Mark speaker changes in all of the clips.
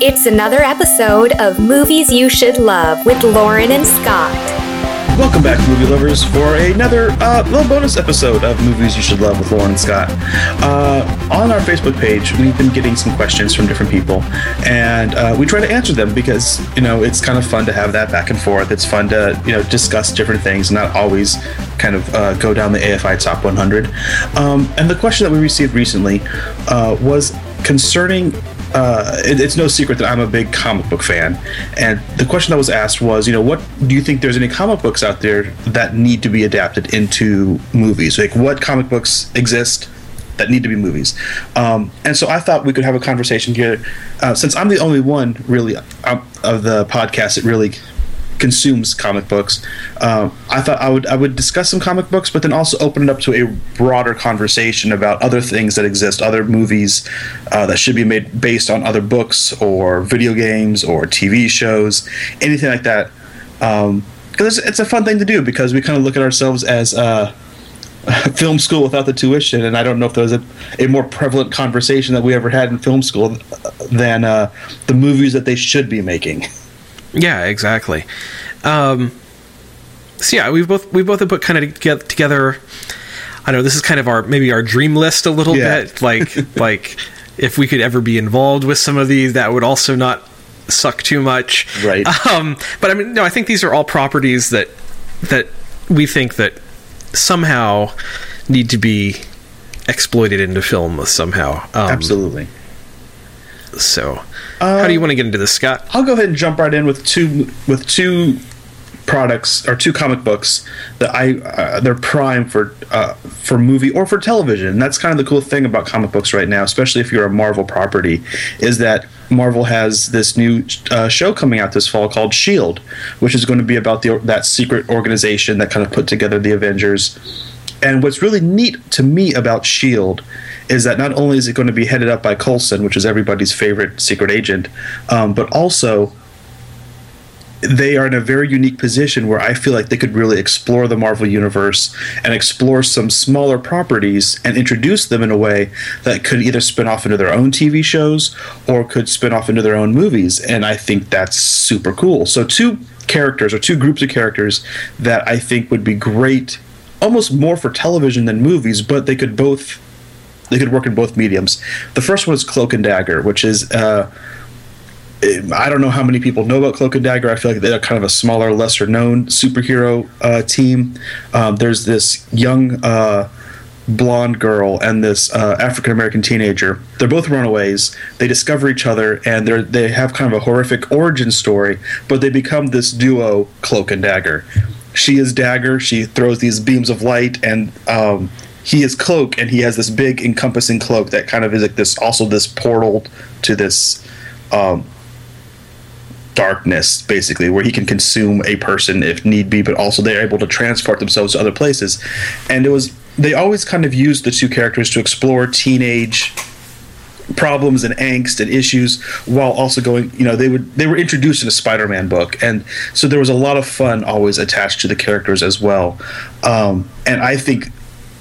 Speaker 1: It's another episode of Movies You Should Love with Lauren and Scott.
Speaker 2: Welcome back, movie lovers, for another uh, little bonus episode of Movies You Should Love with Lauren and Scott. Uh, on our Facebook page, we've been getting some questions from different people, and uh, we try to answer them because you know it's kind of fun to have that back and forth. It's fun to you know discuss different things, not always kind of uh, go down the AFI Top 100. Um, and the question that we received recently uh, was concerning uh, it, it's no secret that I'm a big comic book fan, and the question that was asked was, you know, what do you think there's any comic books out there that need to be adapted into movies? Like, what comic books exist that need to be movies? Um, and so I thought we could have a conversation here, uh, since I'm the only one really uh, of the podcast that really consumes comic books. Uh, I thought I would I would discuss some comic books, but then also open it up to a broader conversation about other things that exist, other movies uh, that should be made based on other books or video games or TV shows, anything like that. Because um, it's, it's, a fun thing to do because we kind of look at ourselves as. Uh, film school without the tuition, and I don't know if there was a, a more prevalent conversation that we ever had in film school than uh, the movies that they should be making.
Speaker 3: Yeah, exactly. Um, so yeah, we've both we both have put kind of get together. I know this is kind of our maybe our dream list a little yeah. bit. Like like if we could ever be involved with some of these, that would also not suck too much.
Speaker 2: Right.
Speaker 3: Um, but I mean, no, I think these are all properties that that we think that somehow need to be exploited into film somehow.
Speaker 2: Um, Absolutely.
Speaker 3: So how do you want to get into this, Scott?
Speaker 2: I'll go ahead and jump right in with two with two products or two comic books that I uh, they're prime for uh, for movie or for television. That's kind of the cool thing about comic books right now, especially if you're a Marvel property, is that Marvel has this new uh, show coming out this fall called Shield, which is going to be about the that secret organization that kind of put together the Avengers. And what's really neat to me about Shield is that not only is it going to be headed up by Coulson, which is everybody's favorite secret agent, um, but also they are in a very unique position where I feel like they could really explore the Marvel universe and explore some smaller properties and introduce them in a way that could either spin off into their own TV shows or could spin off into their own movies. And I think that's super cool. So, two characters or two groups of characters that I think would be great, almost more for television than movies, but they could both they could work in both mediums. The first one is Cloak and Dagger, which is uh, I don't know how many people know about Cloak and Dagger. I feel like they're kind of a smaller, lesser known superhero uh, team. Um, there's this young uh, blonde girl and this uh, African American teenager. They're both runaways. They discover each other and they they have kind of a horrific origin story, but they become this duo, Cloak and Dagger. She is Dagger. She throws these beams of light and um, he is cloak and he has this big encompassing cloak that kind of is like this also this portal to this um, darkness basically where he can consume a person if need be but also they're able to transport themselves to other places. And it was they always kind of used the two characters to explore teenage problems and angst and issues while also going you know they would they were introduced in a spider-man book. And so there was a lot of fun always attached to the characters as well. Um, and i think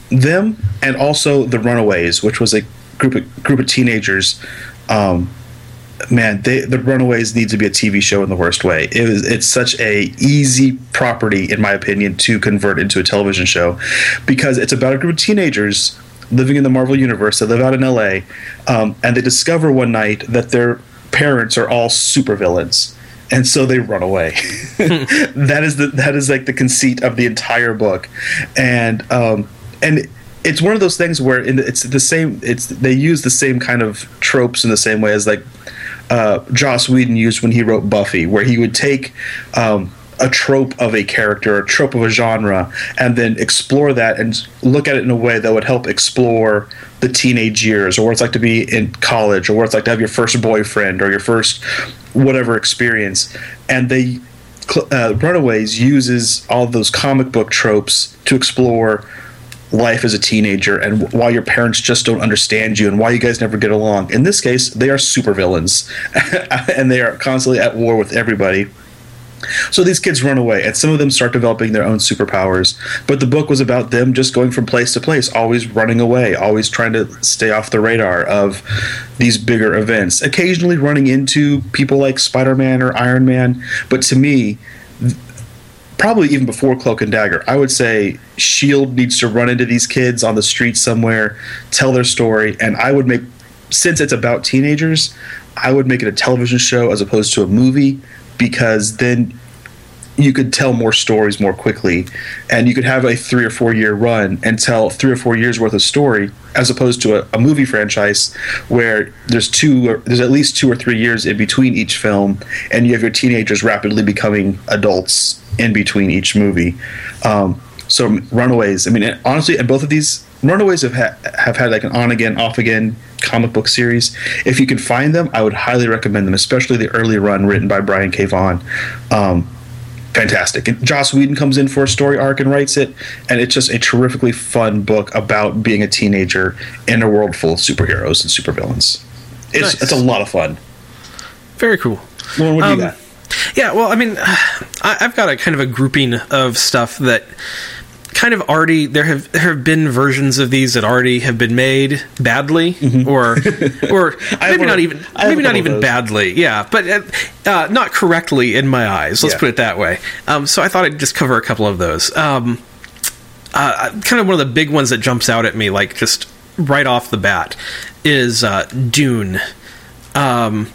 Speaker 2: them and also the Runaways, which was a group of group of teenagers. Um, man, they, the Runaways need to be a TV show in the worst way. It was it's such a easy property, in my opinion, to convert into a television show because it's about a group of teenagers living in the Marvel universe. They live out in LA, um, and they discover one night that their parents are all supervillains and so they run away. that is the that is like the conceit of the entire book, and um, and it's one of those things where it's the same. It's they use the same kind of tropes in the same way as like uh, Joss Whedon used when he wrote Buffy, where he would take um, a trope of a character, a trope of a genre, and then explore that and look at it in a way that would help explore the teenage years, or what it's like to be in college, or what it's like to have your first boyfriend, or your first whatever experience. And they uh, Runaways uses all those comic book tropes to explore life as a teenager and why your parents just don't understand you and why you guys never get along. In this case, they are supervillains and they are constantly at war with everybody. So these kids run away, and some of them start developing their own superpowers. But the book was about them just going from place to place, always running away, always trying to stay off the radar of these bigger events. Occasionally running into people like Spider Man or Iron Man. But to me, probably even before Cloak and Dagger, I would say Shield needs to run into these kids on the street somewhere, tell their story, and I would make since it's about teenagers, I would make it a television show as opposed to a movie because then you could tell more stories more quickly and you could have a three or four year run and tell three or four years worth of story as opposed to a, a movie franchise where there's two there's at least two or three years in between each film and you have your teenagers rapidly becoming adults in between each movie um, so runaways i mean honestly and both of these runaways have, ha- have had like an on again off again comic book series. If you can find them, I would highly recommend them, especially the early run written by Brian K. Vaughan. Um, fantastic. And Joss Whedon comes in for a story arc and writes it, and it's just a terrifically fun book about being a teenager in a world full of superheroes and supervillains. It's nice. it's a lot of fun.
Speaker 3: Very cool.
Speaker 2: Well, what do um, you got?
Speaker 3: Yeah, well, I mean, I've got a kind of a grouping of stuff that kind of already there have there have been versions of these that already have been made badly mm-hmm. or or maybe not even maybe not even badly yeah but uh, uh, not correctly in my eyes let's yeah. put it that way. Um, so I thought I'd just cover a couple of those. Um, uh, kind of one of the big ones that jumps out at me like just right off the bat is uh, Dune. Um,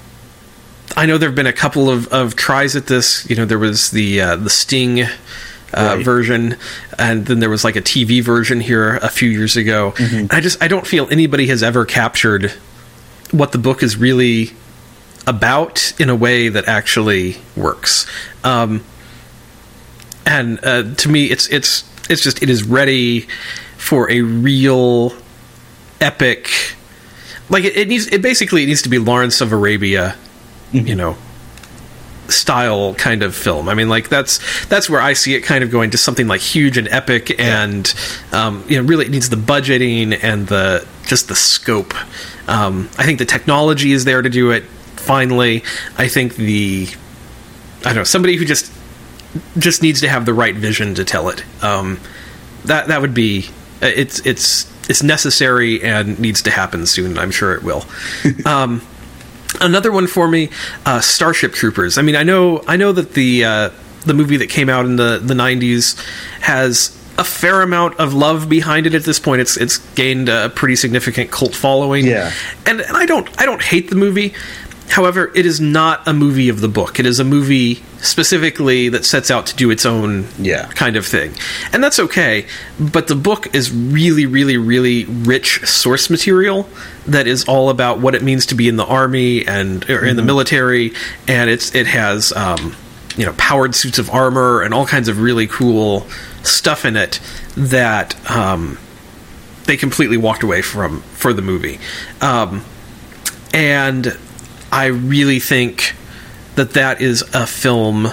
Speaker 3: I know there have been a couple of, of tries at this. You know there was the uh, the Sting uh, right. version, and then there was like a TV version here a few years ago. Mm-hmm. I just I don't feel anybody has ever captured what the book is really about in a way that actually works. Um, and uh, to me, it's it's it's just it is ready for a real epic. Like it, it needs it basically it needs to be Lawrence of Arabia, mm-hmm. you know, style kind of film. I mean, like that's that's where I see it kind of going to something like huge and epic, and um, you know, really it needs the budgeting and the just the scope. Um, I think the technology is there to do it. Finally, I think the I don't know somebody who just just needs to have the right vision to tell it. Um, that that would be it's it's it's necessary and needs to happen soon. I'm sure it will. um, Another one for me, uh, Starship Troopers. I mean, I know, I know that the uh, the movie that came out in the the '90s has a fair amount of love behind it at this point. It's it's gained a pretty significant cult following.
Speaker 2: Yeah,
Speaker 3: and, and I don't I don't hate the movie. However, it is not a movie of the book. It is a movie specifically that sets out to do its own
Speaker 2: yeah.
Speaker 3: kind of thing. And that's okay, but the book is really, really, really rich source material that is all about what it means to be in the army and or in mm-hmm. the military, and it's it has um, you know powered suits of armor and all kinds of really cool stuff in it that um, they completely walked away from for the movie. Um, and I really think that that is a film,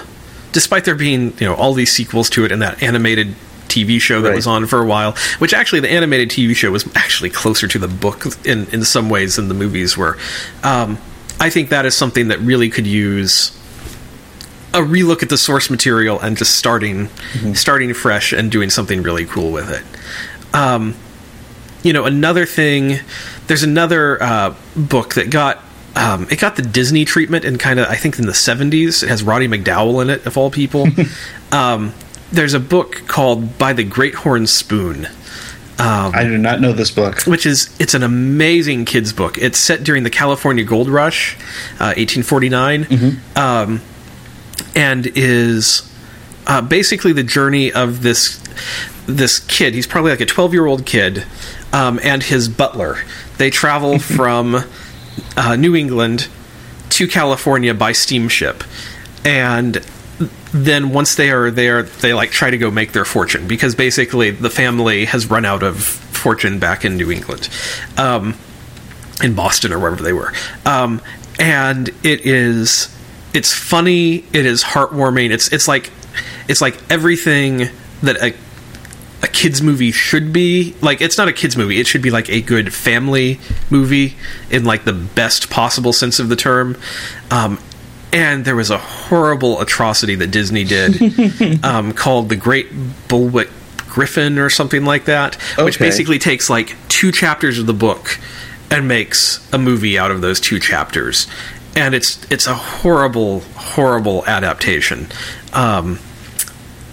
Speaker 3: despite there being you know all these sequels to it and that animated TV show that right. was on for a while, which actually the animated TV show was actually closer to the book in in some ways than the movies were. Um, I think that is something that really could use a relook at the source material and just starting mm-hmm. starting fresh and doing something really cool with it. Um, you know, another thing. There's another uh, book that got um, it got the Disney treatment in kind of I think in the '70s. It has Roddy McDowall in it, of all people. um, there's a book called By the Great Horn Spoon.
Speaker 2: Um, I do not know this book.
Speaker 3: Which is it's an amazing kids book. It's set during the California Gold Rush, uh, 1849, mm-hmm. um, and is uh, basically the journey of this this kid. He's probably like a 12 year old kid, um, and his butler. They travel from uh, New England to California by steamship, and then once they are there, they like try to go make their fortune because basically the family has run out of fortune back in New England, um, in Boston or wherever they were, um, and it is it's funny, it is heartwarming, it's it's like it's like everything that a kids movie should be like it's not a kids movie it should be like a good family movie in like the best possible sense of the term um, and there was a horrible atrocity that Disney did um, called the Great Bullwhip Griffin or something like that, which basically takes like two chapters of the book and makes a movie out of those two chapters. And it's it's a horrible, horrible adaptation. Um,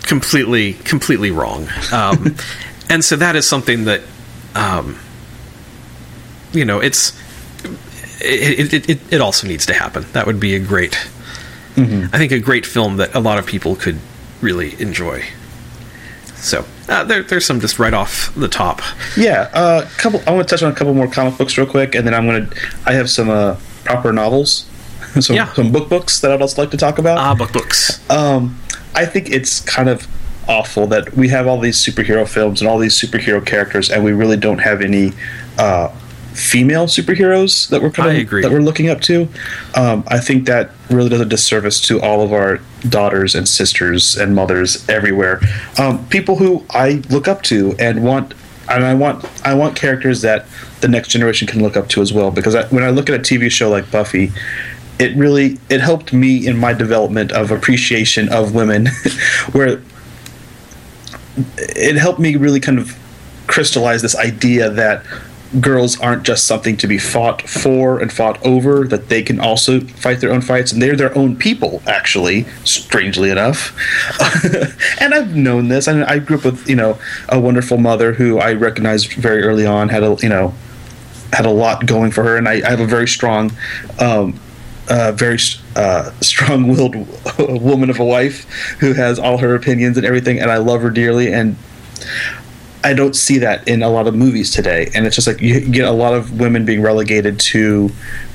Speaker 3: completely, completely wrong. Um, and so that is something that, um, you know, it's it, it, it, it also needs to happen. That would be a great, I think, a great film that a lot of people could really enjoy. So uh, there, there's some just right off the top.
Speaker 2: Yeah, a uh, couple. I want to touch on a couple more comic books real quick, and then I'm gonna. I have some uh, proper novels, some
Speaker 3: Yeah.
Speaker 2: some book books that I'd also like to talk about.
Speaker 3: Ah, book books.
Speaker 2: Um, I think it's kind of awful that we have all these superhero films and all these superhero characters, and we really don't have any uh, female superheroes that we're kind of that we're looking up to. Um, I think that really does a disservice to all of our daughters and sisters and mothers everywhere. Um, people who I look up to and want. And I want I want characters that the next generation can look up to as well. Because I, when I look at a TV show like Buffy, it really it helped me in my development of appreciation of women where it helped me really kind of crystallize this idea that girls aren't just something to be fought for and fought over that they can also fight their own fights and they're their own people actually strangely enough. And i've known this and i grew up with you know a wonderful mother who i recognized very early on had a you know had a lot going for her, and I, I have a very strong, um, uh, very uh, strong-willed woman of a wife who has all her opinions and everything, and I love her dearly. And I don't see that in a lot of movies today, and it's just like you get a lot of women being relegated to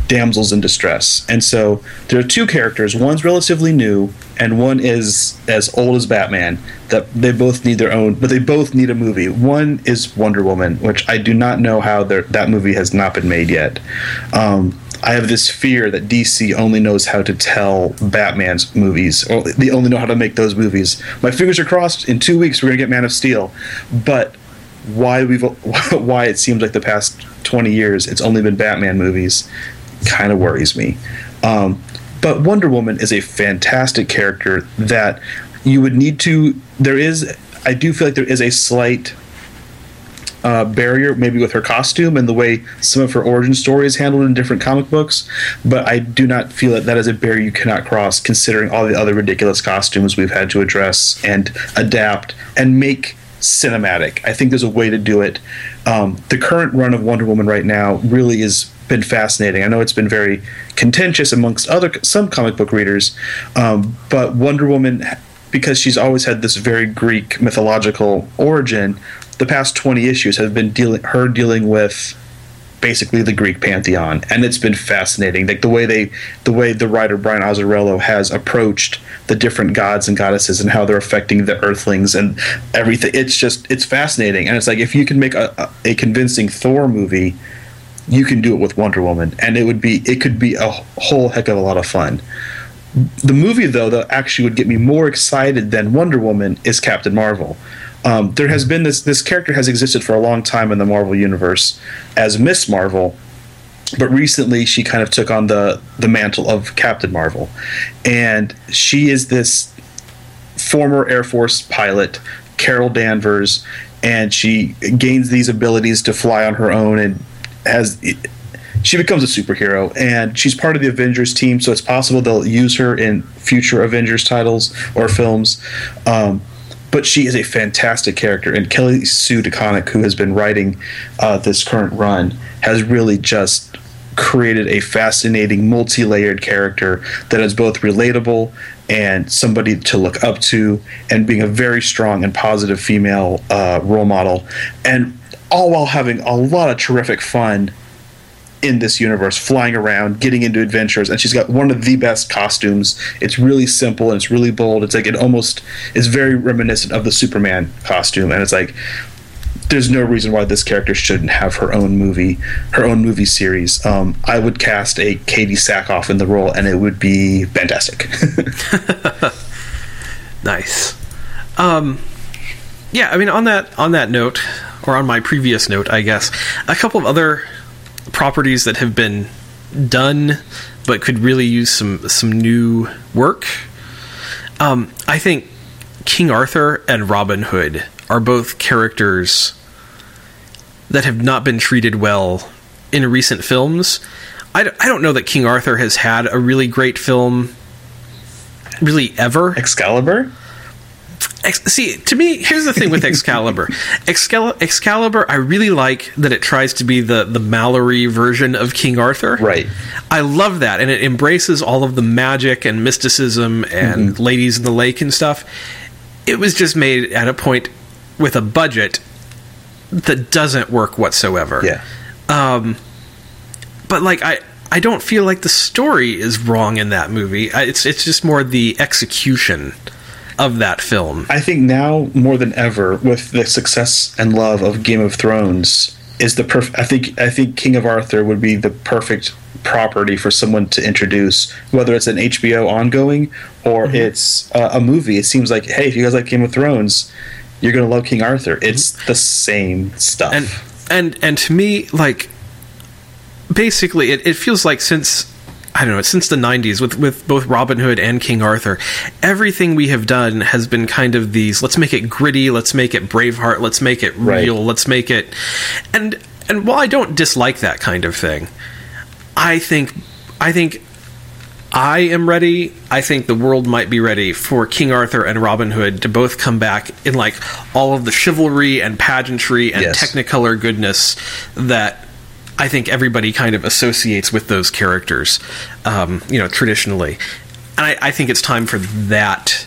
Speaker 2: damsels in distress. And so there are two characters. One's relatively new, and one is as old as Batman. That they both need their own, but they both need a movie. One is Wonder Woman, which I do not know how that movie has not been made yet. Um, I have this fear that DC only knows how to tell Batman's movies, or they only know how to make those movies. My fingers are crossed. In two weeks, we're gonna get Man of Steel, but why we've why it seems like the past 20 years it's only been Batman movies kind of worries me. Um, but Wonder Woman is a fantastic character that you would need to. There is, I do feel like there is a slight uh, barrier, maybe with her costume and the way some of her origin story is handled in different comic books. But I do not feel that that is a barrier you cannot cross, considering all the other ridiculous costumes we've had to address and adapt and make cinematic. I think there's a way to do it. Um, the current run of Wonder Woman right now really has been fascinating. I know it's been very contentious amongst other some comic book readers, um, but Wonder Woman, because she's always had this very Greek mythological origin, the past 20 issues have been dealing her dealing with basically the Greek pantheon, and it's been fascinating. Like the way they, the way the writer Brian Azzarello has approached the different gods and goddesses and how they're affecting the Earthlings and everything. It's just it's fascinating, and it's like if you can make a, a, a convincing Thor movie, you can do it with Wonder Woman, and it would be it could be a whole heck of a lot of fun. The movie, though, that actually would get me more excited than Wonder Woman is Captain Marvel. Um, there has been this this character has existed for a long time in the Marvel universe as Miss Marvel, but recently she kind of took on the the mantle of Captain Marvel, and she is this former Air Force pilot, Carol Danvers, and she gains these abilities to fly on her own and has she becomes a superhero and she's part of the Avengers team, so it's possible they'll use her in future Avengers titles or films. Um, but she is a fantastic character, and Kelly Sue DeConnick, who has been writing uh, this current run, has really just created a fascinating, multi-layered character that is both relatable and somebody to look up to, and being a very strong and positive female uh, role model, and all while having a lot of terrific fun in this universe, flying around, getting into adventures, and she's got one of the best costumes. It's really simple and it's really bold. It's like it almost is very reminiscent of the Superman costume, and it's like there's no reason why this character shouldn't have her own movie, her own movie series. Um, I would cast a Katee Sackhoff in the role, and it would be fantastic.
Speaker 3: Nice. Um, yeah, I mean, on that on that note, or on my previous note, I guess, a couple of other properties that have been done, but could really use some some new work. Um, I think King Arthur and Robin Hood are both characters that have not been treated well in recent films. I, I don't know that King Arthur has had a really great film, really ever.
Speaker 2: Excalibur.
Speaker 3: See, to me, here's the thing with Excalibur. Excal- Excalibur, I really like that it tries to be the the Malory version of King Arthur.
Speaker 2: Right.
Speaker 3: I love that, and it embraces all of the magic and mysticism and
Speaker 2: Mm-hmm.
Speaker 3: ladies in the lake and stuff. It was just made at a point with a budget that doesn't work whatsoever.
Speaker 2: Yeah.
Speaker 3: Um, but like I. I don't feel like the story is wrong in that movie. I- It's it's just more the execution of that film.
Speaker 2: I think now more than ever, with the success and love of Game of Thrones, is the perfect. I think I think King of Arthur would be the perfect property for someone to introduce, whether it's an HBO ongoing or it's uh, a movie. It seems like, hey, if you guys like Game of Thrones, you're gonna love King Arthur. It's the same stuff.
Speaker 3: and and and to me like basically it, it feels like since I don't know, since the 90s with, with both Robin Hood and King Arthur, everything we have done has been kind of these let's make it gritty, let's make it Braveheart, let's make it
Speaker 2: Right.
Speaker 3: real, let's make it and and while I don't dislike that kind of thing, I think I think I am ready. I think the world might be ready for King Arthur and Robin Hood to both come back in like all of the chivalry and pageantry and
Speaker 2: Yes.
Speaker 3: technicolor goodness that I think everybody kind of associates with those characters, um, you know, traditionally. And I, I think it's time for that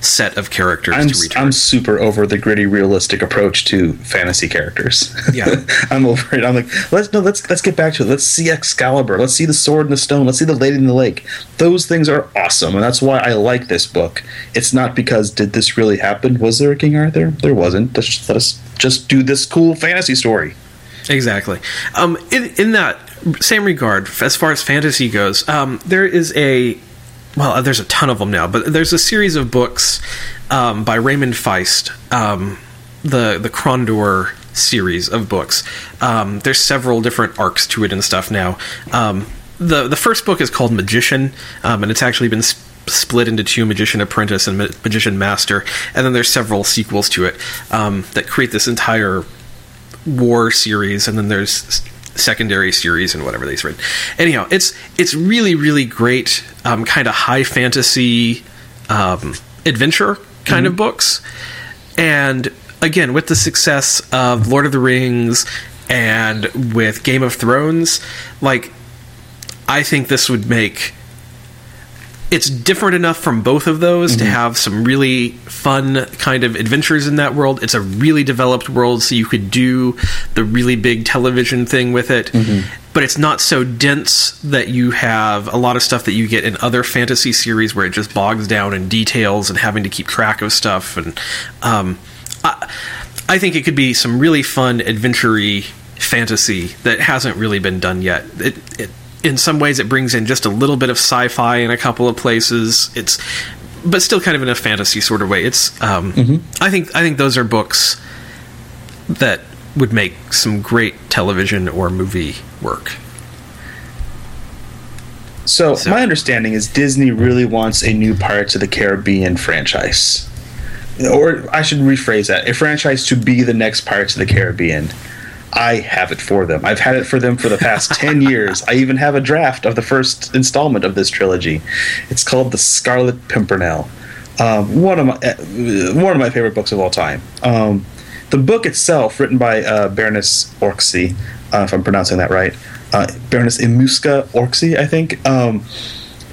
Speaker 3: set of characters
Speaker 2: I'm,
Speaker 3: to return.
Speaker 2: I'm super over the gritty, realistic approach to fantasy characters.
Speaker 3: Yeah.
Speaker 2: I'm over it. I'm like, let's no, let's let's get back to it. Let's see Excalibur. Let's see the sword and the stone. Let's see the Lady in the Lake. Those things are awesome, and that's why I like this book. It's not because did this really happen? Was there a King Arthur? There wasn't. Let's just, let us just do this cool fantasy story.
Speaker 3: Exactly. Um, in, in that same regard, as far as fantasy goes, um, there is a well, there's a ton of them now, but there's a series of books um, by Raymond Feist, um, the the Krondor series of books. Um, there's several different arcs to it and stuff now. Um, the the first book is called Magician, and it's actually been sp- split into two Magician Apprentice and Ma- Magician Master, and then there's several sequels to it um, that create this entire war series and then there's secondary series and whatever they've written. Anyhow it's it's really really great um, kind of high fantasy um, adventure kind of books. And again with the success of lord of the rings and with game of thrones like i think this would make it's different enough from both of those to have some really fun kind of adventures in that world. It's a really developed world, so you could do the really big television thing with it. But it's not so dense that you have a lot of stuff that you get in other fantasy series where it just bogs down in details and having to keep track of stuff. And um, I, I think it could be some really fun adventure fantasy that hasn't really been done yet. It, it in some ways it brings in just a little bit of sci-fi in a couple of places. It's but still kind of in a fantasy sort of way. It's um, I think I think those are books that would make some great television or movie work.
Speaker 2: So,
Speaker 3: So-
Speaker 2: my understanding is Disney really wants a new Pirates of the Caribbean franchise. Or I should rephrase that. A franchise to be the next Pirates of the Caribbean. I have it for them. I've had it for them for the past 10 years. I even have a draft of the first installment of this trilogy. It's called The Scarlet Pimpernel. Um, one of my uh, one of my favorite books of all time. Um, the book itself, written by uh, Baroness Orczy, uh, if I'm pronouncing that right, uh, Baroness Emmuska Orczy, I think. Um,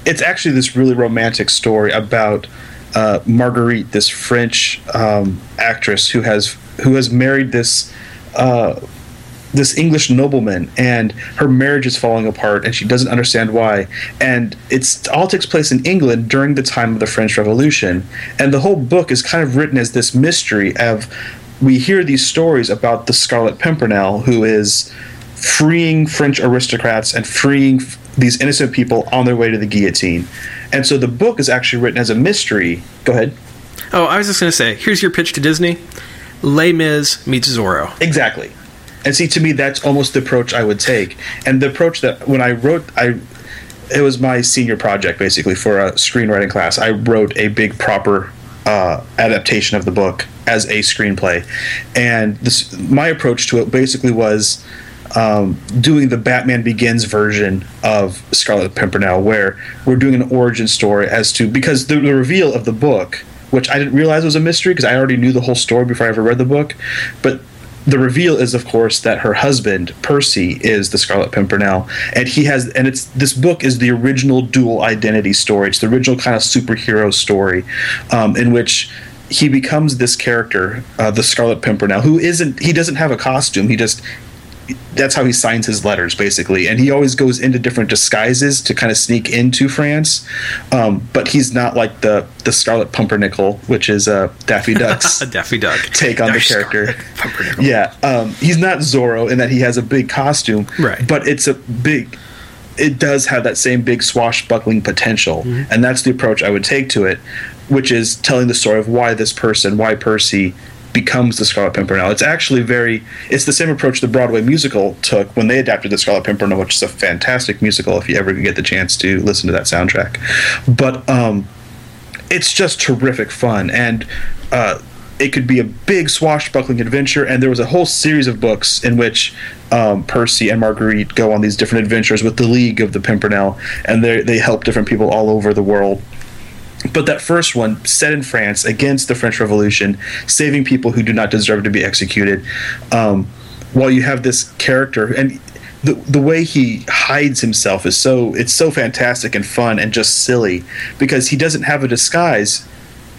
Speaker 2: it's actually this really romantic story about uh, Marguerite, this French um, actress who has who has married this uh, this English nobleman, and her marriage is falling apart, and she doesn't understand why. And it's all takes place in England during the time of the French Revolution, and the whole book is kind of written as this mystery of we hear these stories about the Scarlet Pimpernel, who is freeing French aristocrats and freeing f- these innocent people on their way to the guillotine. And so the book is actually written as a mystery. Go ahead.
Speaker 3: Oh, I was just going to say, here's your pitch to Disney: Les Mis meets Zorro.
Speaker 2: Exactly. And see, to me, that's almost the approach I would take. And the approach that when I wrote, I it was my senior project basically for a screenwriting class. I wrote a big proper uh, adaptation of the book as a screenplay, and this my approach to it basically was um, doing the Batman Begins version of Scarlet Pimpernel, where we're doing an origin story as to because the, the reveal of the book, which I didn't realize was a mystery because I already knew the whole story before I ever read the book, but the reveal is of course that her husband percy is the scarlet pimpernel and he has and it's this book is the original dual identity story. It's the original kind of superhero story um, in which he becomes this character uh, the scarlet pimpernel who isn't he doesn't have a costume. He just that's how he signs his letters basically. And he always goes into different disguises to kind of sneak into france. Um, but he's not like the the scarlet pumpernickel which is uh, daffy duck's
Speaker 3: daffy duck.
Speaker 2: take on the character. Yeah um, he's not zorro in that he has a big costume
Speaker 3: right.
Speaker 2: but it's a big it does have that same big swashbuckling potential. Mm-hmm. and that's the approach i would take to it which is telling the story of why this person why percy becomes the Scarlet Pimpernel. It's actually very it's the same approach the Broadway musical took when they adapted the Scarlet Pimpernel, which is a fantastic musical if you ever get the chance to listen to that soundtrack. But um, it's just terrific fun and uh, it could be a big swashbuckling adventure and there was a whole series of books in which um, percy and marguerite go on these different adventures with the league of the pimpernel and they, they help different people all over the world but that first one, set in France against the French Revolution, saving people who do not deserve to be executed, um, while you have this character and the the way he hides himself is so it's so fantastic and fun and just silly because he doesn't have a disguise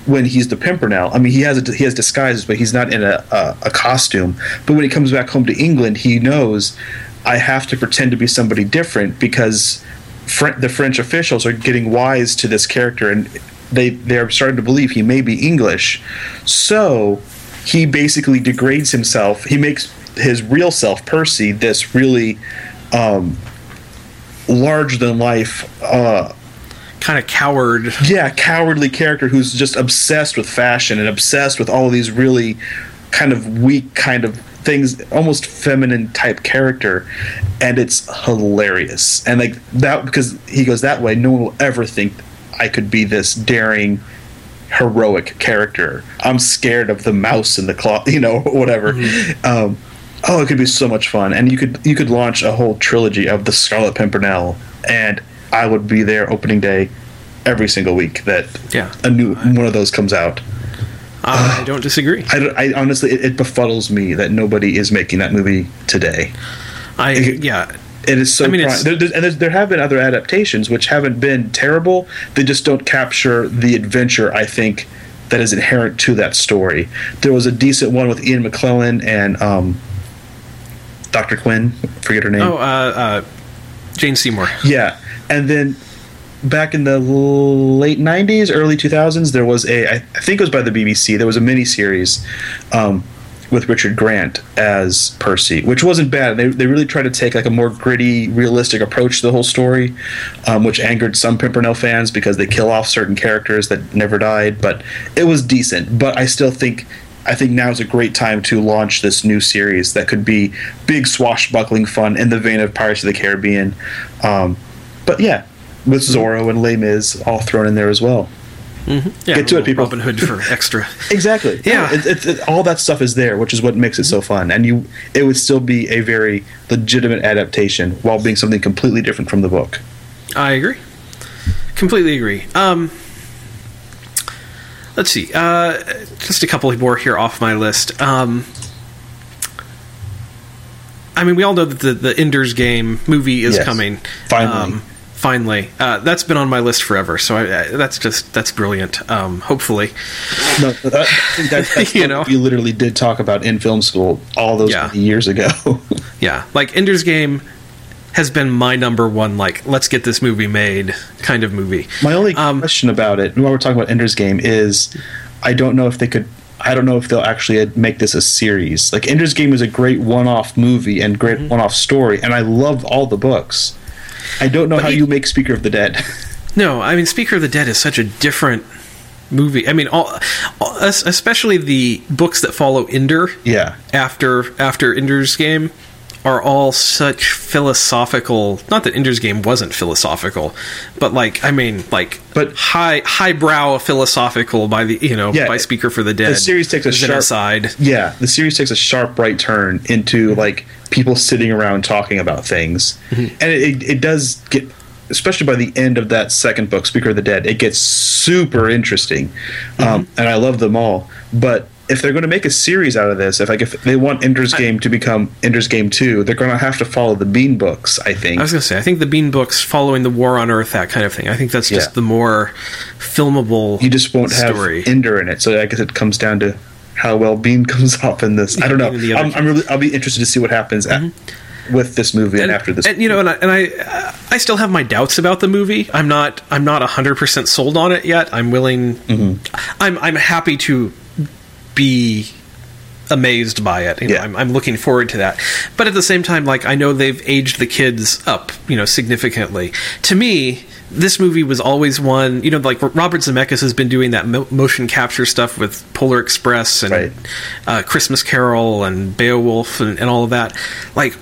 Speaker 2: when he's the Pimpernel. I mean, he has a, he has disguises, but he's not in a, a, a costume. But when he comes back home to England, he knows I have to pretend to be somebody different because Fr- the French officials are getting wise to this character and they they're starting to believe he may be English. So he basically degrades himself. He makes his real self, Percy, this really um, larger than life. Uh,
Speaker 3: kind of coward.
Speaker 2: Yeah, cowardly character who's just obsessed with fashion and obsessed with all of these really kind of weak kind of things almost feminine type character and it's hilarious and like that because he goes that way no one will ever think I could be this daring, heroic character. I'm scared of the mouse in the cloth, you know, whatever. Mm-hmm. Um, oh, it could be so much fun, and you could you could launch a whole trilogy of the Scarlet Pimpernel, and I would be there opening day every single week that
Speaker 3: yeah.
Speaker 2: a new one of those comes out.
Speaker 3: Uh, I don't disagree.
Speaker 2: I, I honestly, it, it, befuddles me that nobody is making that movie today.
Speaker 3: I yeah,
Speaker 2: it is so. I mean, there, and there have been other adaptations which haven't been terrible. They just don't capture the adventure. I think that is inherent to that story. There was a decent one with Ian McKellen and um, Dr. Quinn. Forget her name.
Speaker 3: Oh, uh, uh, Jane Seymour.
Speaker 2: Yeah, and then back in the late 90s early 2000s there was a i think it was by the bbc there was a mini series um, with Richard Grant as Percy, which wasn't bad. They, they really tried to take like a more gritty, realistic approach to the whole story, um, which angered some Pimpernel fans because they kill off certain characters that never died. But it was decent. But I still think I think now is a great time to launch this new series that could be big swashbuckling fun in the vein of Pirates of the Caribbean. Um, but yeah, with Zorro and Les Mis all thrown in there as well.
Speaker 3: Mm-hmm. Yeah,
Speaker 2: Get to it, people.
Speaker 3: Robin Hood for extra.
Speaker 2: exactly.
Speaker 3: Yeah,
Speaker 2: it, it, it, all that stuff is there, which is what makes it so fun. And you, it would still be a very legitimate adaptation while being something completely different from the book.
Speaker 3: I agree. Completely agree. Um, let's see. Uh, just a couple more here off my list. Um, I mean, we all know that the, the Ender's Game movie is yes, coming.
Speaker 2: Finally. Um,
Speaker 3: finally uh, that's been on my list forever so I, I, that's just that's brilliant um, hopefully
Speaker 2: no, that, that, that's you know you literally did talk about in film school all those yeah. years ago
Speaker 3: yeah like ender's game has been my number one like let's get this movie made kind of movie
Speaker 2: my only um, question about it while we're talking about ender's game is i don't know if they could I don't know if they'll actually make this a series. Like Ender's Game is a great one-off movie and great mm-hmm. one-off story, and I love all the books. I don't know but how you, you make Speaker of the Dead.
Speaker 3: no, I mean Speaker of the Dead is such a different movie. I mean, all, all, especially the books that follow Ender.
Speaker 2: Yeah.
Speaker 3: After after Ender's Game are all such philosophical. Not that Ender's Game wasn't philosophical, but like I mean, like
Speaker 2: but
Speaker 3: high highbrow philosophical by the you know
Speaker 2: yeah,
Speaker 3: by Speaker for the Dead.
Speaker 2: The series takes a sharp
Speaker 3: side.
Speaker 2: Yeah, the series takes a sharp right turn into like people sitting around talking about things,
Speaker 3: mm-hmm.
Speaker 2: and it, it does get especially by the end of that second book, Speaker of the Dead, it gets super interesting,
Speaker 3: mm-hmm.
Speaker 2: um, and I love them all. But if they're going to make a series out of this, if like if they want Ender's I, Game to become Ender's Game two, they're going to have to follow the Bean books. I think.
Speaker 3: I was going to say, I think the Bean books following the War on Earth, that kind of thing. I think that's just yeah. the more filmable.
Speaker 2: You just won't
Speaker 3: story.
Speaker 2: have Ender in it, so I guess it comes down to how well Bean comes off in this. I don't know. I'm, I'm, really. I'll be interested to see what happens. Mm-hmm. At, with this movie and, and after this,
Speaker 3: and you know, and I, and I, I still have my doubts about the movie. I'm not, I'm not hundred percent sold on it yet. I'm willing,
Speaker 2: mm-hmm.
Speaker 3: I'm, I'm happy to be amazed by it. You know,
Speaker 2: yeah.
Speaker 3: I'm, I'm, looking forward to that. But at the same time, like I know they've aged the kids up, you know, significantly. To me, this movie was always one, you know, like Robert Zemeckis has been doing that mo- motion capture stuff with Polar Express and
Speaker 2: right.
Speaker 3: uh, Christmas Carol and Beowulf and, and all of that. Like,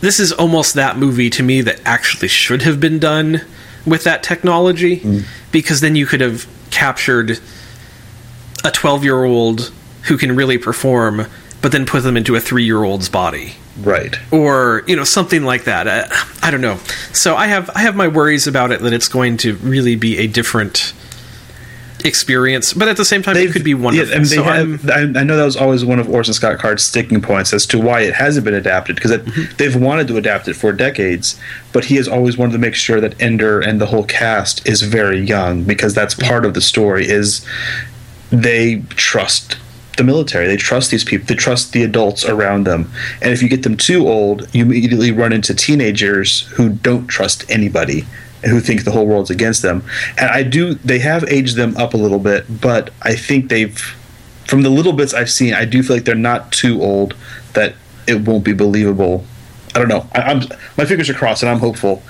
Speaker 3: this is almost that movie to me that actually should have been done with that technology
Speaker 2: mm.
Speaker 3: because then you could have captured a 12 year old who can really perform, but then put them into a three year old's body.
Speaker 2: Right.
Speaker 3: Or, you know, something like that. Uh, I don't know. So I have I have my worries about it that it's going to really be a different experience, but at the same time, They've, it could be wonderful.
Speaker 2: Yeah, and they so have, I know that was always one of Orson Scott Card's sticking points as to why it hasn't been adapted because mm-hmm. they've wanted to adapt it for decades, but he has always wanted to make sure that Ender and the whole cast is very young because that's part of the story. Is they trust the military. They trust these people. They trust the adults around them. And if you get them too old, you immediately run into teenagers who don't trust anybody and who think the whole world's against them. And I do. They have aged them up a little bit, but I think they've, from the little bits I've seen, I do feel like they're not too old that it won't be believable. I don't know. I, am my fingers are crossed, and I'm hopeful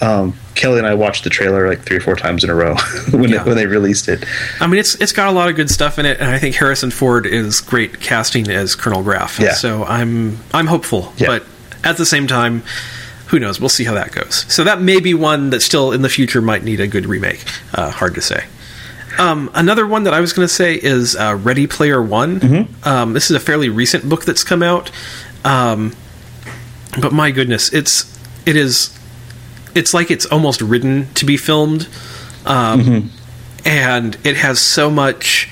Speaker 2: um, Kelly and I watched the trailer like three or four times in a row when yeah. it, when they released it.
Speaker 3: I mean, it's it's got a lot of good stuff in it, and I think Harrison Ford is great casting as Colonel Graff.
Speaker 2: Yeah.
Speaker 3: So I'm I'm hopeful,
Speaker 2: yeah.
Speaker 3: but at the same time, who knows? We'll see how that goes. So that may be one that still in the future might need a good remake. Uh, hard to say. Um, another one that I was going to say is uh, Ready Player One.
Speaker 2: Mm-hmm.
Speaker 3: Um, this is a fairly recent book that's come out, um, but my goodness, it's it is it's like it's almost written to be filmed, um,
Speaker 2: mm-hmm.
Speaker 3: and it has so much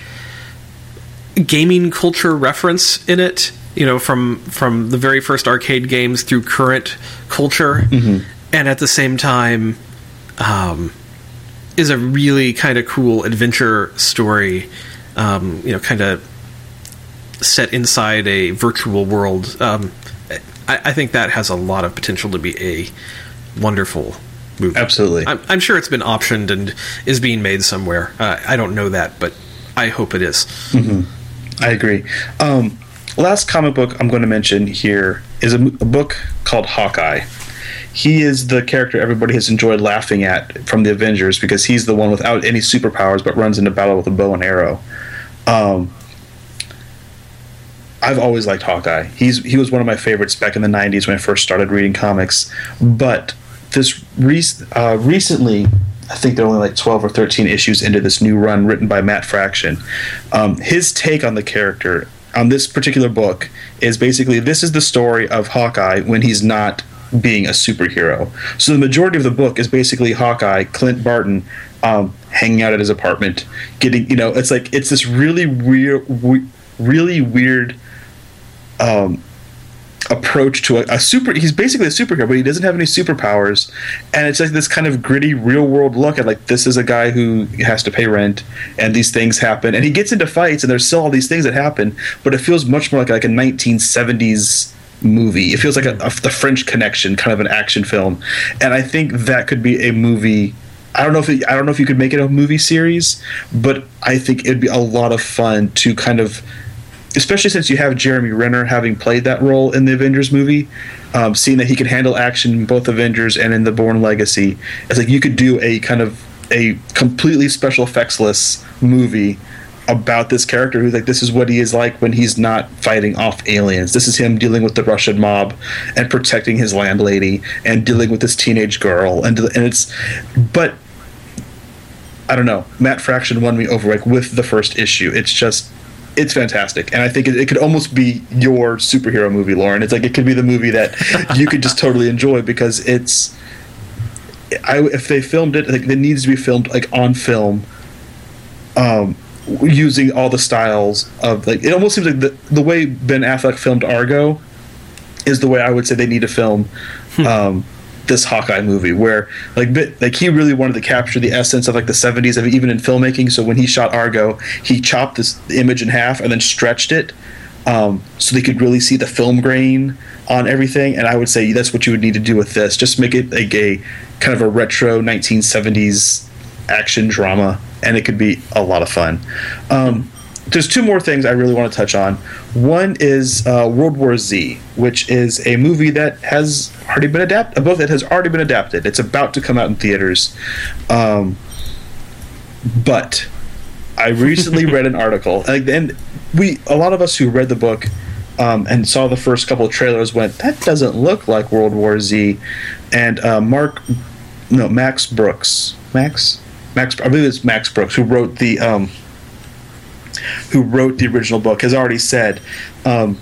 Speaker 3: gaming culture reference in it. You know, from from the very first arcade games through current culture,
Speaker 2: mm-hmm.
Speaker 3: and at the same time, um, is a really kind of cool adventure story. Um, you know, kind of set inside a virtual world. Um, I, I, think that has a lot of potential to be a wonderful movie.
Speaker 2: Absolutely.
Speaker 3: I'm, I'm, sure it's been optioned and is being made somewhere. Uh, I don't know that, but I hope it is.
Speaker 2: Mm-hmm. I agree. Um, last comic book I'm going to mention here is a, a book called Hawkeye. He is the character everybody has enjoyed laughing at from the Avengers because he's the one without any superpowers but runs into battle with a bow and arrow. Um, I've always liked Hawkeye. He's he was one of my favorites back in the '90s when I first started reading comics. But this re- uh, recently, I think they're only like 12 or 13 issues into this new run written by Matt Fraction. Um, his take on the character on this particular book is basically this is the story of Hawkeye when he's not being a superhero. So the majority of the book is basically Hawkeye, Clint Barton, um, hanging out at his apartment, getting you know, it's like it's this really weird, we- really weird um, approach to a, a, super he's basically a superhero but he doesn't have any superpowers. And it's like this kind of gritty real world look at like this is a guy who has to pay rent and these things happen. And he gets into fights and there's still all these things that happen but it feels much more like like a 1970s movie. It feels like a, a, the french connection kind of an action film. And i think that could be a movie I don't know if it, I don't know if you could make it a movie series, but I think it'd be a lot of fun to kind of especially since you have Jeremy Renner having played that role in the Avengers movie, um, seeing that he can handle action in both Avengers and in the Bourne Legacy, it's like you could do a kind of a completely special effectsless movie about this character who's like this is what he is like when he's not fighting off aliens. This is him dealing with the Russian mob and protecting his landlady and dealing with this teenage girl and and it's but I don't know. Matt Fraction won me over like with the first issue. It's just it's fantastic, and I think it, it, could almost be your superhero movie, Lauren. It's like it could be the movie that you could just totally enjoy because it's. I if they filmed it, like, it needs to be filmed like on film. Um, using all the styles of like it almost seems like the the way Ben Affleck filmed Argo is the way I would say they need to film. Hmm. Um, this Hawkeye movie, where like bit, like he really wanted to capture the essence of like the '70s of even in filmmaking. So when he shot Argo, he chopped this image in half and then stretched it um, so they could really see the film grain on everything. And I would say that's what you would need to do with this. Just make it like a kind of a retro 1970s action drama, and it could be a lot of fun. Um, there's two more things I really want to touch on. One is uh, World War Z, which is a movie that has already been adapted. Both it has already been adapted. It's about to come out in theaters. Um, but I recently read an article, and we a lot of us who read the book um, and saw the first couple of trailers went, "That doesn't look like World War Z." And uh, Mark, no, Max Brooks, Max, Max, I believe it's Max Brooks who wrote the. Um, who wrote the original book, has already said, um,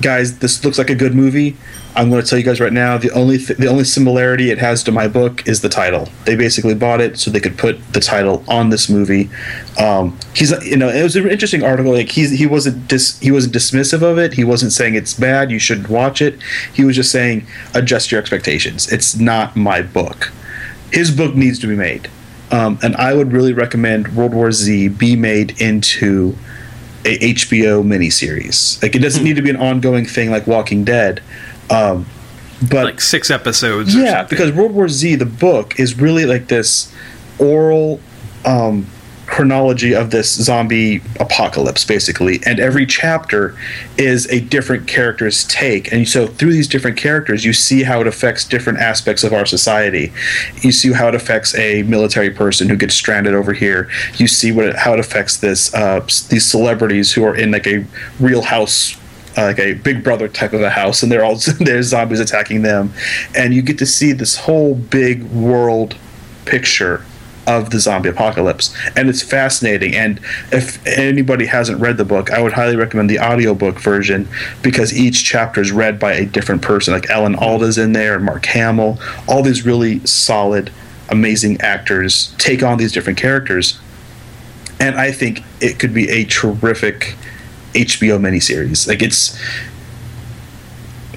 Speaker 2: guys, this looks like a good movie. I'm going to tell you guys right now the only th- the only similarity it has to my book is the title. They basically bought it so they could put the title on this movie. Um, he's you know it was an interesting article. Like he's he wasn't dis- he wasn't dismissive of it. He wasn't saying it's bad. You shouldn't watch it. He was just saying adjust your expectations. It's not my book. His book needs to be made. Um, and I would really recommend World War Z be made into a HBO miniseries. Like it doesn't hmm. need to be an ongoing thing like Walking Dead. Um, but
Speaker 3: like six episodes.
Speaker 2: Yeah, because World War Z, the book, is really like this oral um, chronology of this zombie apocalypse basically. And every chapter is a different character's take. And so through these different characters you see how it affects different aspects of our society. You see how it affects a military person who gets stranded over here. You see what it, how it affects this uh, these celebrities who are in like a real house like a big brother type of a house and they're all there's zombies attacking them. And you get to see this whole big world picture of the zombie apocalypse. And it's fascinating. And if anybody hasn't read the book i would highly recommend the audiobook version because each chapter is read by a different person. Like Alan Alda's in there and mark hamill all these really solid amazing actors take on these different characters. And i think it could be a terrific hbo miniseries. Like it's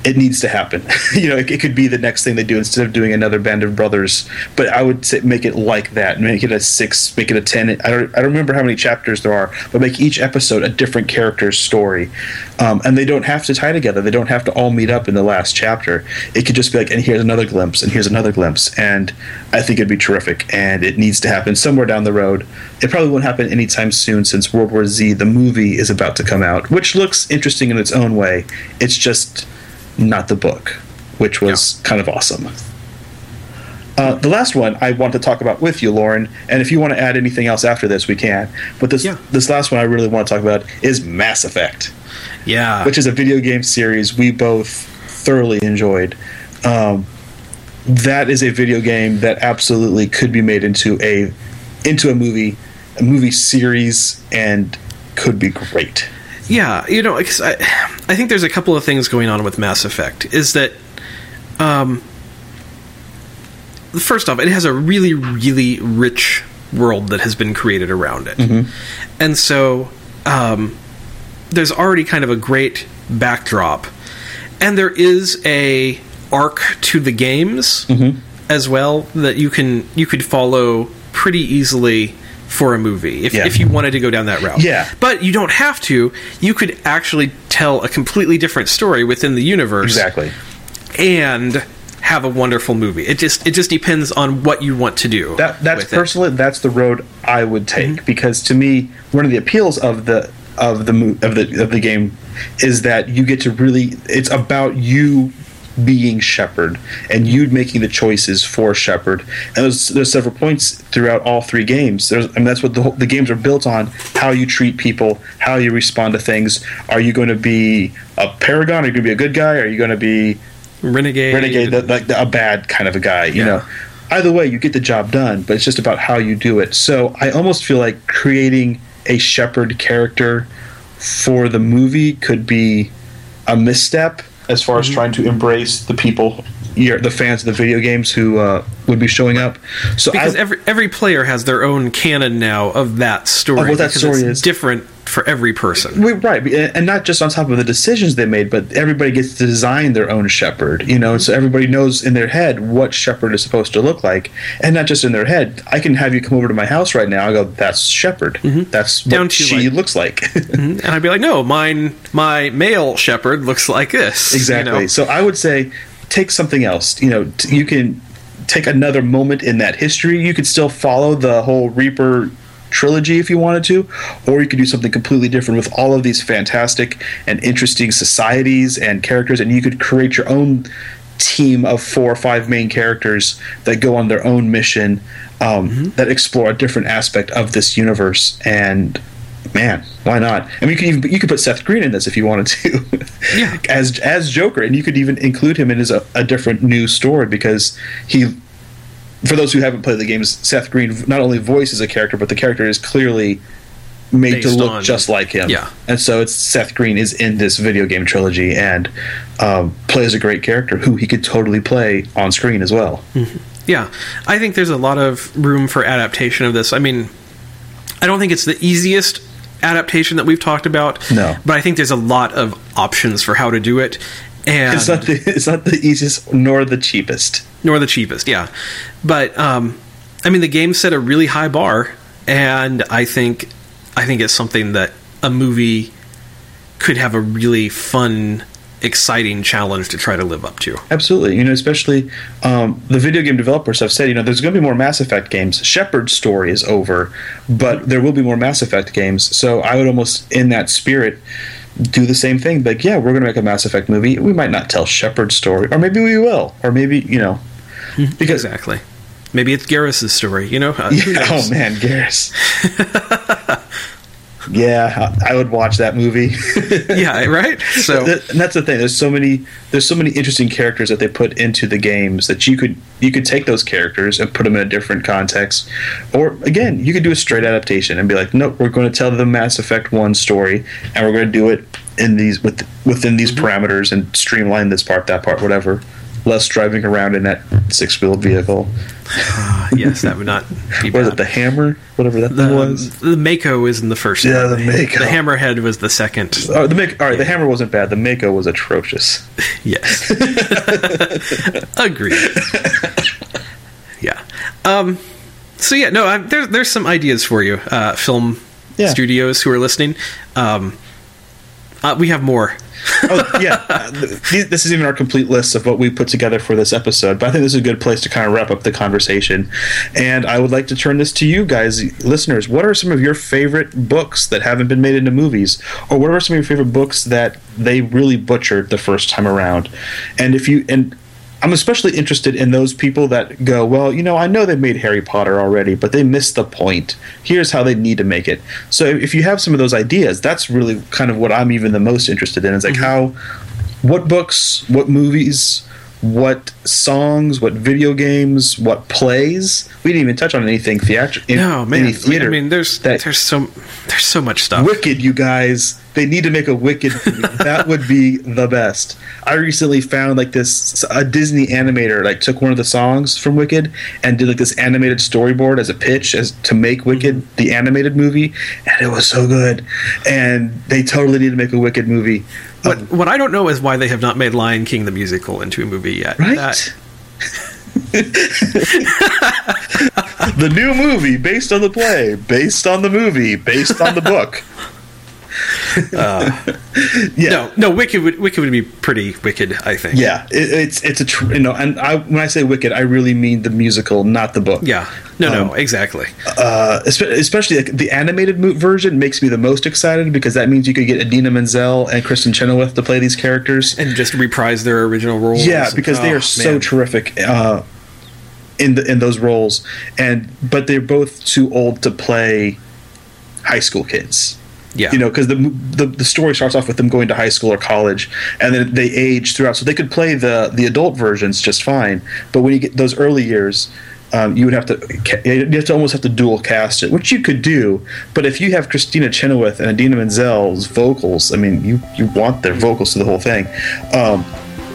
Speaker 2: it needs to happen. you know, it, it, could be the next thing they do instead of doing another Band of Brothers. But I would say make it like that. Make it a six. Make it a ten. I don't. I don't remember how many chapters there are, but make each episode a different character's story. Um, and they don't have to tie together. They don't have to all meet up in the last chapter. It could just be like, and here's another glimpse, and here's another glimpse. And I think it'd be terrific. And it needs to happen somewhere down the road. It probably won't happen anytime soon, since World War Z, the movie, is about to come out, which looks interesting in its own way. It's just not the book, which was yeah. kind of awesome. Uh, the last one I want to talk about with you, Lauren, and if you want to add anything else after this, we can. But this yeah. this last one I really want to talk about is Mass Effect.
Speaker 3: Yeah,
Speaker 2: which is a video game series we both thoroughly enjoyed. Um, that is a video game that absolutely could be made into a into a movie, a movie series, and could be great.
Speaker 3: Yeah, you know, I, I think there's a couple of things going on with Mass Effect. Is that, um, first off, it has a really, really rich world that has been created around it, mm-hmm. and so um, there's already kind of a great backdrop, and there is a arc to the games mm-hmm. as well that you can you could follow pretty easily for a movie if, yeah. if you wanted to go down that route.
Speaker 2: Yeah.
Speaker 3: But you don't have to. You could actually tell a completely different story within the universe.
Speaker 2: Exactly.
Speaker 3: And have a wonderful movie. It just it just depends on what you want to do.
Speaker 2: That that's personally it. that's the road I would take mm-hmm. because to me one of the appeals of the of the of the of the game is that you get to really it's about you being Shepard and you making the choices for Shepard. And there's, there's several points throughout all three games. There's, I mean, that's what the, whole, the games are built on: how you treat people, how you respond to things. Are you going to be a paragon? Are you going to be a good guy? Are you going to be
Speaker 3: renegade?
Speaker 2: Renegade, like a bad kind of a guy. You
Speaker 3: Yeah.
Speaker 2: know, either way, you get the job done. But it's just about how you do it. So I almost feel like creating a Shepard character for the movie could be a misstep as far as trying to embrace the people, your- the fans of the video games who uh, would be showing up. So
Speaker 3: because
Speaker 2: I,
Speaker 3: every every player has their own canon now of that story.
Speaker 2: Of what that story
Speaker 3: it's
Speaker 2: is.
Speaker 3: different for every person.
Speaker 2: We, right, and not just on top of the decisions they made, but everybody gets to design their own Shepard. You know, so everybody knows in their head what Shepard is supposed to look like, and not just in their head. I can have you come over to my house right now. I go, "That's Shepard. Mm-hmm. That's
Speaker 3: Down to,
Speaker 2: she
Speaker 3: like-
Speaker 2: looks like." Mm-hmm.
Speaker 3: And I'd be like, no, mine my male Shepard looks like this. you
Speaker 2: exactly.
Speaker 3: know?
Speaker 2: So I would say take something else. You know, t- you can take another moment in that history. You could still follow the whole Reaper trilogy if you wanted to, or you could do something completely different with all of these fantastic and interesting societies and characters, and you could create your own team of four or five main characters that go on their own mission um, that explore a different aspect of this universe and man why not? I mean you could even you could put seth green in this if you wanted to.
Speaker 3: Yeah.
Speaker 2: as as joker and you could even include him in as a, a different new story because he for those who haven't played the games seth green not only voices a character but the character is clearly made to look
Speaker 3: on-
Speaker 2: just like him
Speaker 3: Yeah.
Speaker 2: and so it's seth green is in this video game trilogy and um, plays a great character who he could totally play on screen as well
Speaker 3: Yeah, I think there's a lot of room for adaptation of this. I mean, I don't think it's the easiest adaptation that we've talked about.
Speaker 2: No.
Speaker 3: but I think there's a lot of options for how to do it, and
Speaker 2: it's not the, it's not the easiest nor the cheapest
Speaker 3: nor the cheapest. Yeah, but um, I mean, the game set a really high bar, and I think I think it's something that a movie could have a really fun, exciting challenge to try to live up to.
Speaker 2: Absolutely, you know, especially um, the video game developers have said, you know, there's going to be more Mass Effect games. Shepard's story is over, but there will be more Mass Effect games. So I would almost, in that spirit, do the same thing. Like, yeah, we're going to make a Mass Effect movie. We might not tell Shepard's story, or maybe we will, or maybe you know, because
Speaker 3: Exactly. Maybe it's Garrus's story. You know. Uh,
Speaker 2: yeah, oh man, Garrus. yeah, I I would watch that movie.
Speaker 3: yeah, right. So
Speaker 2: and that's the thing. There's so many. There's so many interesting characters that they put into the games that you could you could take those characters and put them in a different context, or again, you could do a straight adaptation and be like, nope, we're going to tell the Mass Effect one story, and we're going to do it in these with within these parameters and streamline this part, that part, whatever. Less driving around in that six wheeled vehicle.
Speaker 3: yes, that would not be
Speaker 2: What is it? The Hammer, whatever that
Speaker 3: The,
Speaker 2: thing was.
Speaker 3: the Mako is in the first
Speaker 2: Yeah,
Speaker 3: one.
Speaker 2: the Mako.
Speaker 3: The Hammerhead was the second.
Speaker 2: Oh, the Make, all right, the Hammer wasn't bad. The Mako was atrocious.
Speaker 3: Yes. Agreed. yeah. Um, so yeah, no, I'm, there, there's some ideas for you, uh, film
Speaker 2: Yeah.
Speaker 3: studios who are listening. Um, uh, we have more.
Speaker 2: Oh yeah, Uh, th- this is even our complete list of what we put together for this episode. But I think this is a good place to kind of wrap up the conversation. And I would like to turn this to you guys, listeners. What are some of your favorite books that haven't been made into movies, or what are some of your favorite books that they really butchered the first time around? And if you and I'm especially interested in those people that go, well, you know, I know they made Harry Potter already, but they missed the point. Here's how they need to make it. So if you have some of those ideas, that's really kind of what I'm even the most interested in. Is like mm-hmm. how, what books, what movies, what songs, what video games, what plays. We didn't even touch on anything theatrical.
Speaker 3: No, man.
Speaker 2: Any theater.
Speaker 3: I mean, there's
Speaker 2: that
Speaker 3: there's so there's so much stuff.
Speaker 2: Wicked, you guys. They need to make a Wicked movie. that would be the best. I recently found like this a Disney animator like took one of the songs from Wicked and did like this animated storyboard as a pitch as to make Wicked mhm. the animated movie, and it was so good. And they totally need to make a Wicked movie.
Speaker 3: What um, what I don't know is why they have not made Lion King the musical into a movie yet.
Speaker 2: Right?
Speaker 3: That-
Speaker 2: the new movie based on the play, based on the movie, based on the book.
Speaker 3: Uh, yeah. No, no, Wicked would Wicked would be pretty wicked. I think.
Speaker 2: Yeah, it, it's it's a tr- you know, and I when I say Wicked, I really mean the musical, not the book.
Speaker 3: Yeah. No, um, no, exactly.
Speaker 2: Uh, especially like the animated version makes me the most excited because that means you could get Idina Menzel and Kristin Chenoweth to play these characters
Speaker 3: and just reprise their original roles.
Speaker 2: Yeah, because and, they are oh, so man. terrific. Uh, in the in those roles, and but they're both too old to play high school kids.
Speaker 3: Yeah,
Speaker 2: you know, because the, the the story starts off with them going to high school or college, and then they age throughout. So they could play the the adult versions just fine, but when you get those early years. Um, you would have to you have to almost have to dual cast it, which you could do. But if you have Kristina Chenoweth and Idina Menzel's vocals, I mean, you you want their vocals to the whole thing. Um,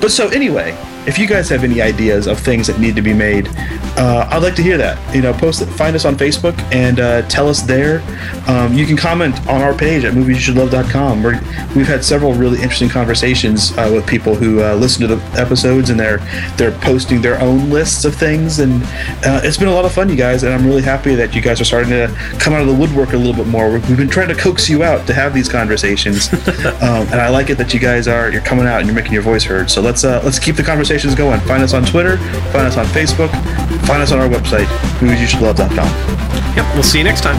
Speaker 2: but so anyway, if you guys have any ideas of things that need to be made, uh, I'd like to hear that. You know, post it, find us on Facebook and uh, tell us there. Um, you can comment on our page at moviesyoushouldlove.com. Where we've had several really interesting conversations uh, with people who uh, listen to the episodes and they're they're posting their own lists of things, and uh, it's been a lot of fun, you guys. And I'm really happy that you guys are starting to come out of the woodwork a little bit more. We've been trying to coax you out to have these conversations, um, and I like it that you guys are you're coming out and you're making your voice heard. So let's uh, let's keep the conversation conversations going. Find us on Twitter, find us on Facebook, find us on our website, moviesyoushouldlove.com.
Speaker 3: Yep, we'll see you next time.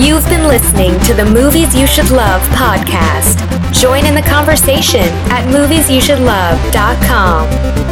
Speaker 1: You've been listening to the Movies You Should Love podcast. Join in the conversation at moviesyoushouldlove.com.